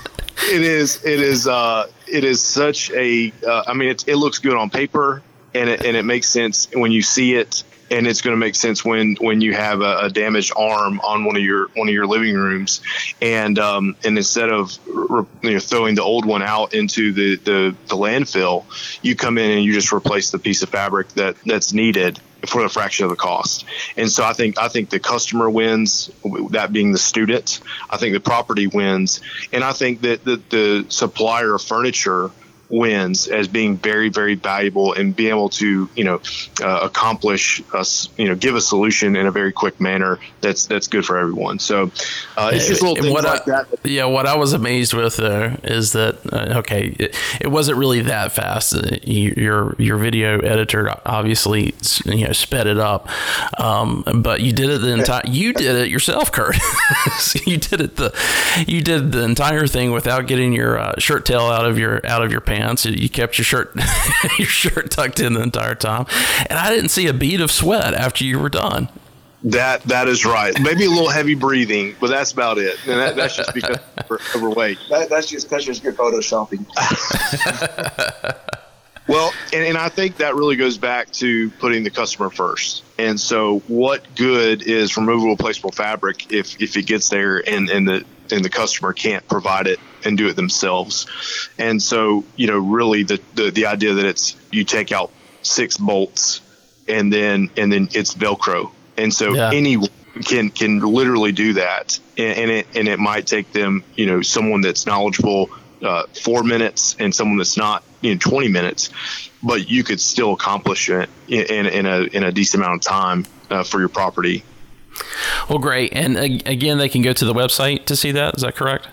it is it is uh, it is such a. Uh, I mean, it, it looks good on paper, and it, and it makes sense when you see it and it's going to make sense when when you have a, a, damaged arm on one of your one of your living rooms, and um, and instead of you know, throwing the old one out into the, the the landfill, you come in and you just replace the piece of fabric that that's needed for a fraction of the cost. And so I think I think the customer wins, that being the student. I think the property wins, and I think that the, the supplier of furniture wins as being very very valuable and being able to you know uh, accomplish us you know give a solution in a very quick manner that's that's good for everyone. So uh, it's just little things what like I, that yeah what I was amazed with there is that uh, okay it, it, wasn't really that fast. Uh, your your video editor obviously you know sped it up. Um, but you did it the entire <laughs> you did it yourself Kurt <laughs> you did it the you did the entire thing without getting your uh, shirt tail out of your out of your pants pants. You kept your shirt <laughs> your shirt tucked in the entire time, and I didn't see a bead of sweat after you were done. That that is right. Maybe a little heavy breathing, but that's about it. And that, that's just because <laughs> overweight. That, that's just that's just good photoshopping. <laughs> well, and, and I think that really goes back to putting the customer first. And so, what good is removable placeable fabric if if it gets there and and the and the customer can't provide it and do it themselves. And so, you know, really the, the, the idea that it's you take out six bolts and then and then it's Velcro. And so yeah. anyone can can literally do that. And, and, it and it might take them, you know, someone that's knowledgeable uh, four minutes and someone that's not, you know, twenty minutes. But you could still accomplish it in, in, in a in a decent amount of time uh, for your property. Well, great. And again, they can go to the website to see that. Is that correct?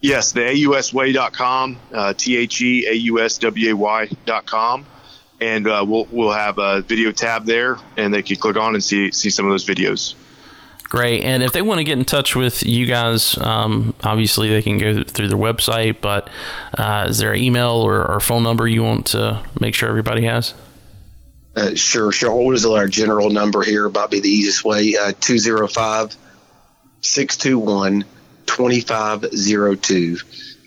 Yes, the AUSWay.com, uh, T H E A U S W A Y.com. And uh, we'll, we'll have a video tab there, and they can click on and see, see some of those videos. Great. And if they want to get in touch with you guys, um, obviously they can go through their website, but uh, is there an email or, or phone number you want to make sure everybody has? Uh, sure, sure. What is our general number here? Might be the easiest way. Uh, 205 621 2502.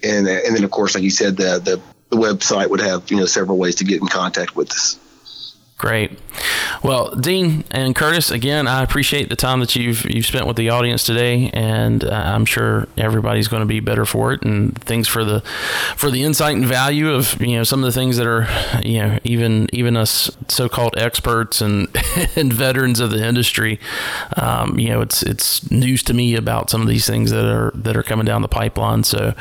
And, uh, and then, of course, like you said, the, the, the website would have, you know, several ways to get in contact with us. Great. Well, Dean and Curtis, again, I appreciate the time that you've you've spent with the audience today, and uh, I'm sure everybody's going to be better for it. And thanks for the for the insight and value of you know some of the things that are you know even even us so-called experts and <laughs> and veterans of the industry. Um, you know, it's it's news to me about some of these things that are that are coming down the pipeline. So,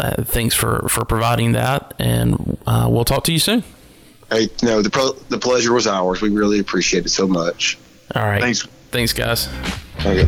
uh, thanks for for providing that, and uh, we'll talk to you soon. Hey, no, the pro- the pleasure was ours. We really appreciate it so much. All right. Thanks. Thanks, guys. Okay.